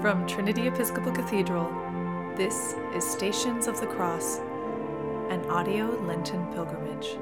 From Trinity Episcopal Cathedral, this is Stations of the Cross, an audio Lenten pilgrimage.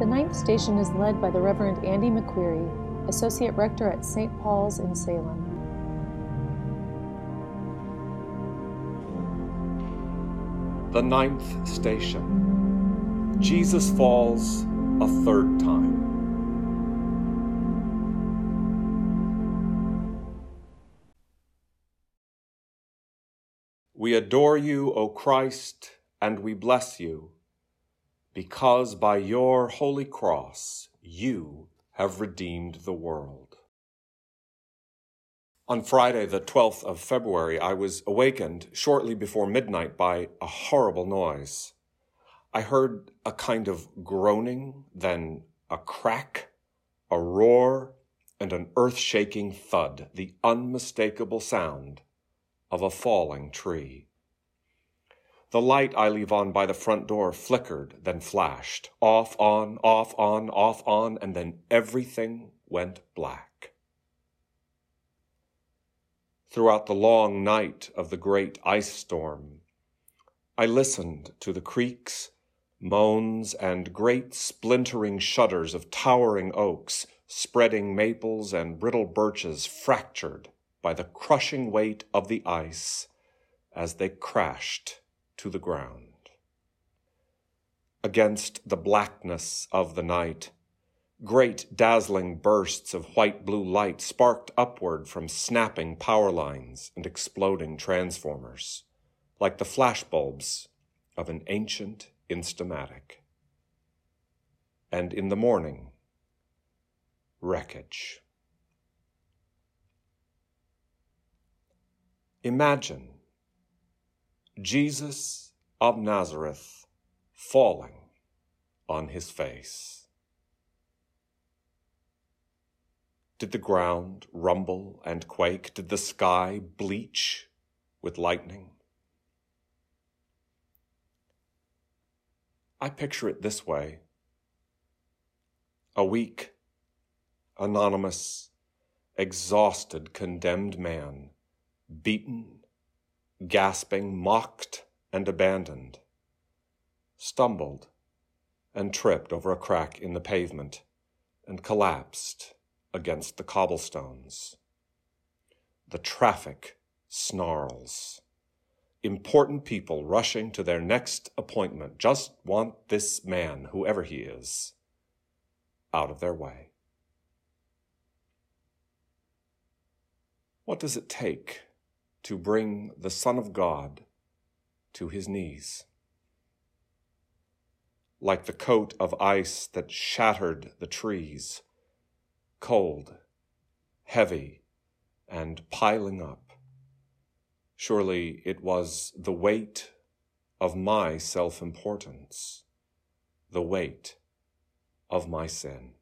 The ninth station is led by the Reverend Andy McQueary, Associate Rector at St. Paul's in Salem. The ninth station. Jesus falls a third time. We adore you, O Christ, and we bless you, because by your holy cross you have redeemed the world. On Friday, the 12th of February, I was awakened shortly before midnight by a horrible noise. I heard a kind of groaning, then a crack, a roar, and an earth shaking thud, the unmistakable sound of a falling tree. The light I leave on by the front door flickered, then flashed. Off, on, off, on, off, on, and then everything went black. Throughout the long night of the great ice storm, I listened to the creaks, moans, and great splintering shudders of towering oaks, spreading maples, and brittle birches fractured by the crushing weight of the ice as they crashed to the ground. Against the blackness of the night, great dazzling bursts of white blue light sparked upward from snapping power lines and exploding transformers, like the flashbulbs of an ancient instamatic. And in the morning, wreckage. Imagine Jesus of Nazareth falling on his face. Did the ground rumble and quake? Did the sky bleach with lightning? I picture it this way a weak, anonymous, exhausted, condemned man beaten, gasping, mocked, and abandoned, stumbled and tripped over a crack in the pavement and collapsed against the cobblestones. The traffic snarls. Important people rushing to their next appointment just want this man, whoever he is, out of their way. What does it take to bring the Son of God to his knees. Like the coat of ice that shattered the trees, cold, heavy, and piling up. Surely it was the weight of my self importance, the weight of my sin.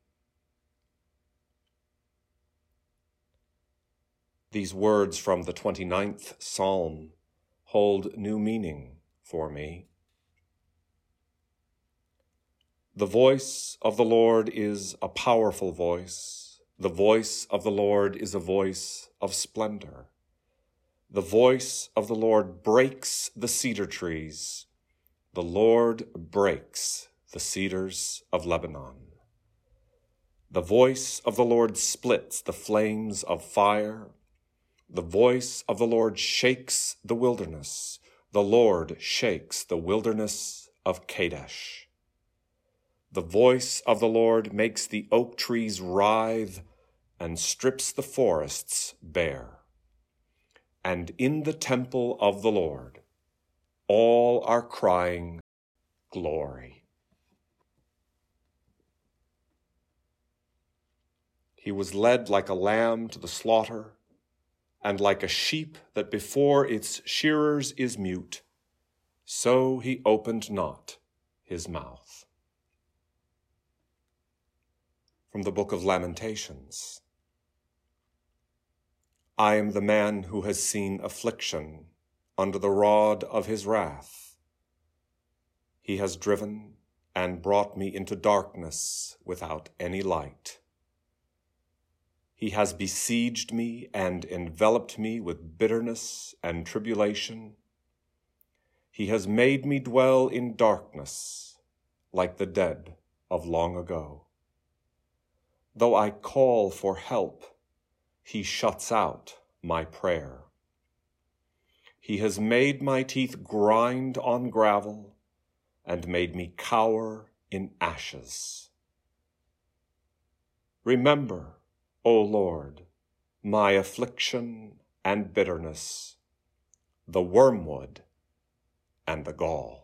These words from the 29th Psalm hold new meaning for me. The voice of the Lord is a powerful voice. The voice of the Lord is a voice of splendor. The voice of the Lord breaks the cedar trees. The Lord breaks the cedars of Lebanon. The voice of the Lord splits the flames of fire. The voice of the Lord shakes the wilderness. The Lord shakes the wilderness of Kadesh. The voice of the Lord makes the oak trees writhe and strips the forests bare. And in the temple of the Lord, all are crying, Glory. He was led like a lamb to the slaughter and like a sheep that before its shearers is mute, so he opened not his mouth. From the book of Lamentations I am the man who has seen affliction under the rod of his wrath. He has driven and brought me into darkness without any light. He has besieged me and enveloped me with bitterness and tribulation. He has made me dwell in darkness like the dead of long ago. Though I call for help, he shuts out my prayer. He has made my teeth grind on gravel and made me cower in ashes. Remember, O Lord, my affliction and bitterness, the wormwood and the gall.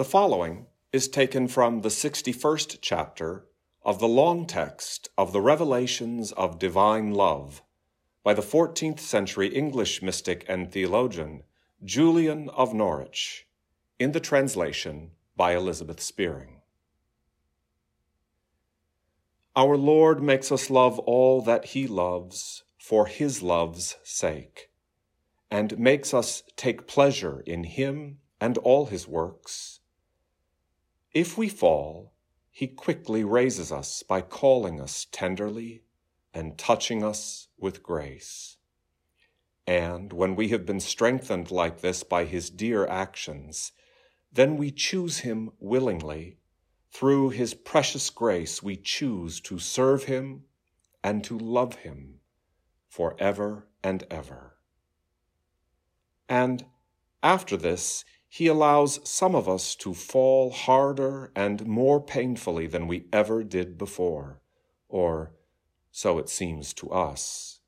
The following is taken from the 61st chapter of the long text of the Revelations of Divine Love by the 14th century English mystic and theologian Julian of Norwich, in the translation by Elizabeth Spearing. Our Lord makes us love all that He loves for His love's sake, and makes us take pleasure in Him and all His works if we fall, he quickly raises us by calling us tenderly and touching us with grace. And when we have been strengthened like this by his dear actions, then we choose Him willingly. Through His precious grace, we choose to serve Him and to love Him forever and ever. And after this, He allows some of us to fall harder and more painfully than we ever did before, or so it seems to us.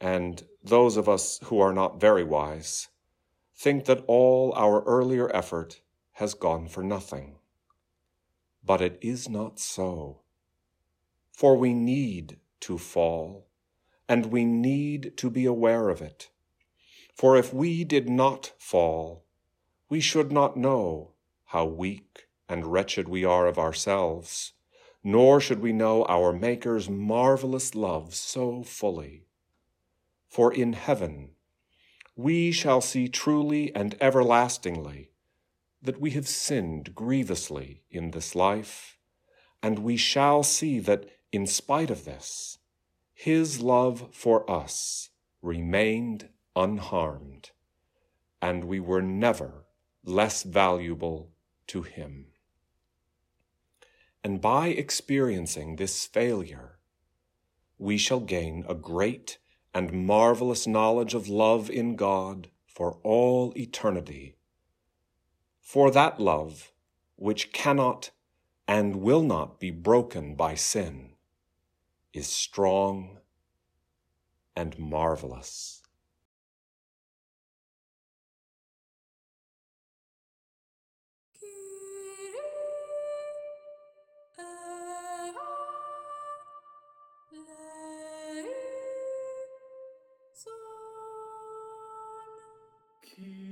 And those of us who are not very wise think that all our earlier effort has gone for nothing. But it is not so. For we need to fall, and we need to be aware of it. For if we did not fall, we should not know how weak and wretched we are of ourselves, nor should we know our Maker's marvelous love so fully. For in heaven we shall see truly and everlastingly that we have sinned grievously in this life, and we shall see that in spite of this, his love for us remained unharmed, and we were never less valuable to him. And by experiencing this failure, we shall gain a great and marvelous knowledge of love in God for all eternity. For that love, which cannot and will not be broken by sin, is strong and marvelous. keep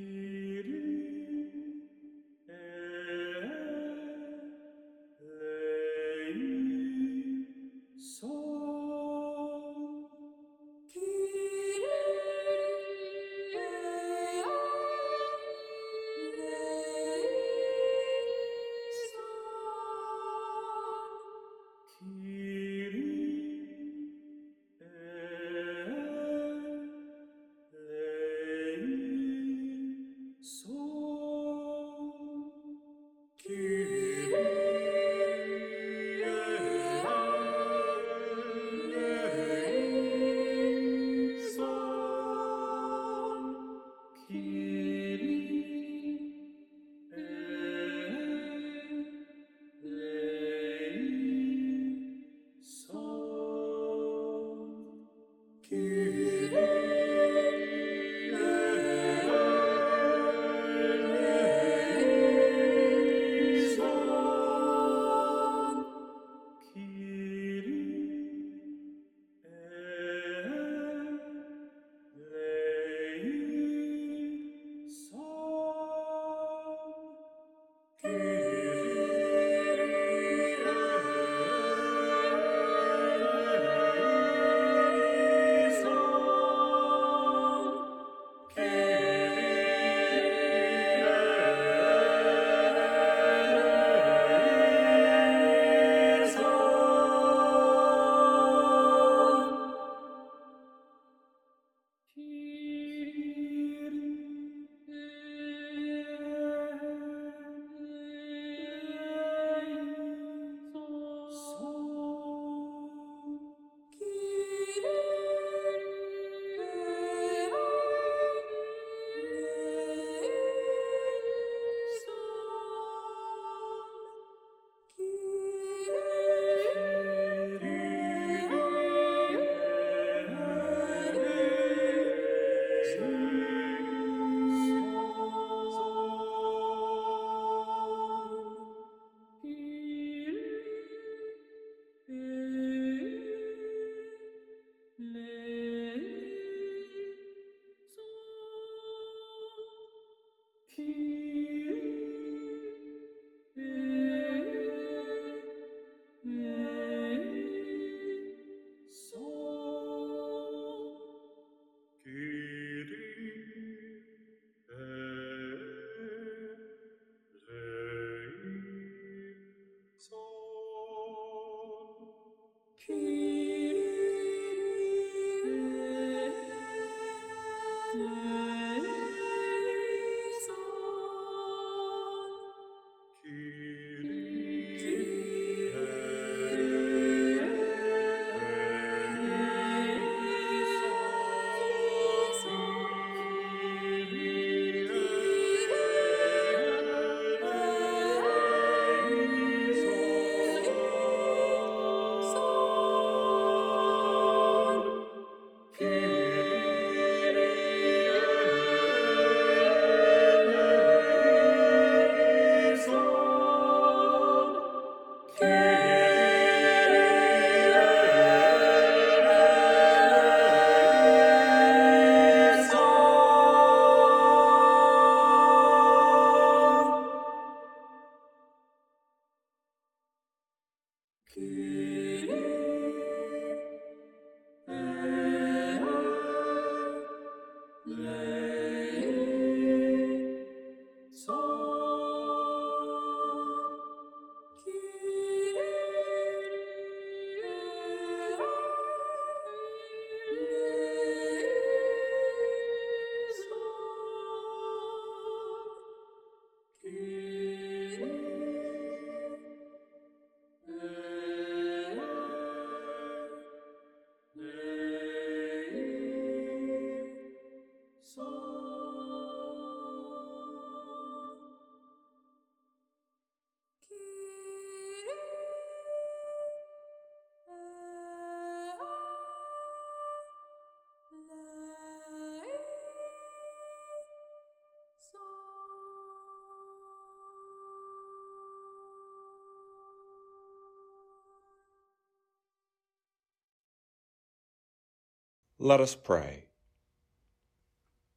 Let us pray.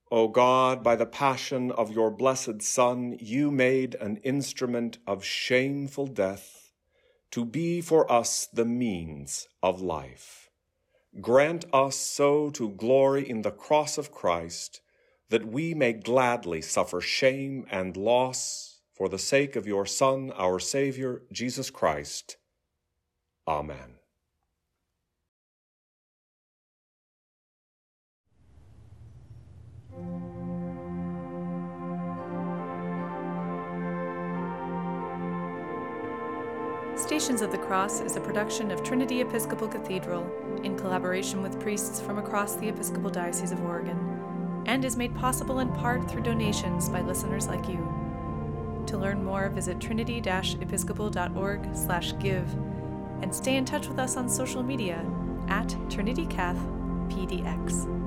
O God, by the passion of your blessed Son, you made an instrument of shameful death to be for us the means of life. Grant us so to glory in the cross of Christ that we may gladly suffer shame and loss for the sake of your Son, our Savior, Jesus Christ. Amen. Stations of the Cross is a production of Trinity Episcopal Cathedral in collaboration with priests from across the Episcopal Diocese of Oregon and is made possible in part through donations by listeners like you. To learn more, visit trinity-episcopal.org/give and stay in touch with us on social media at TrinityCathPDX.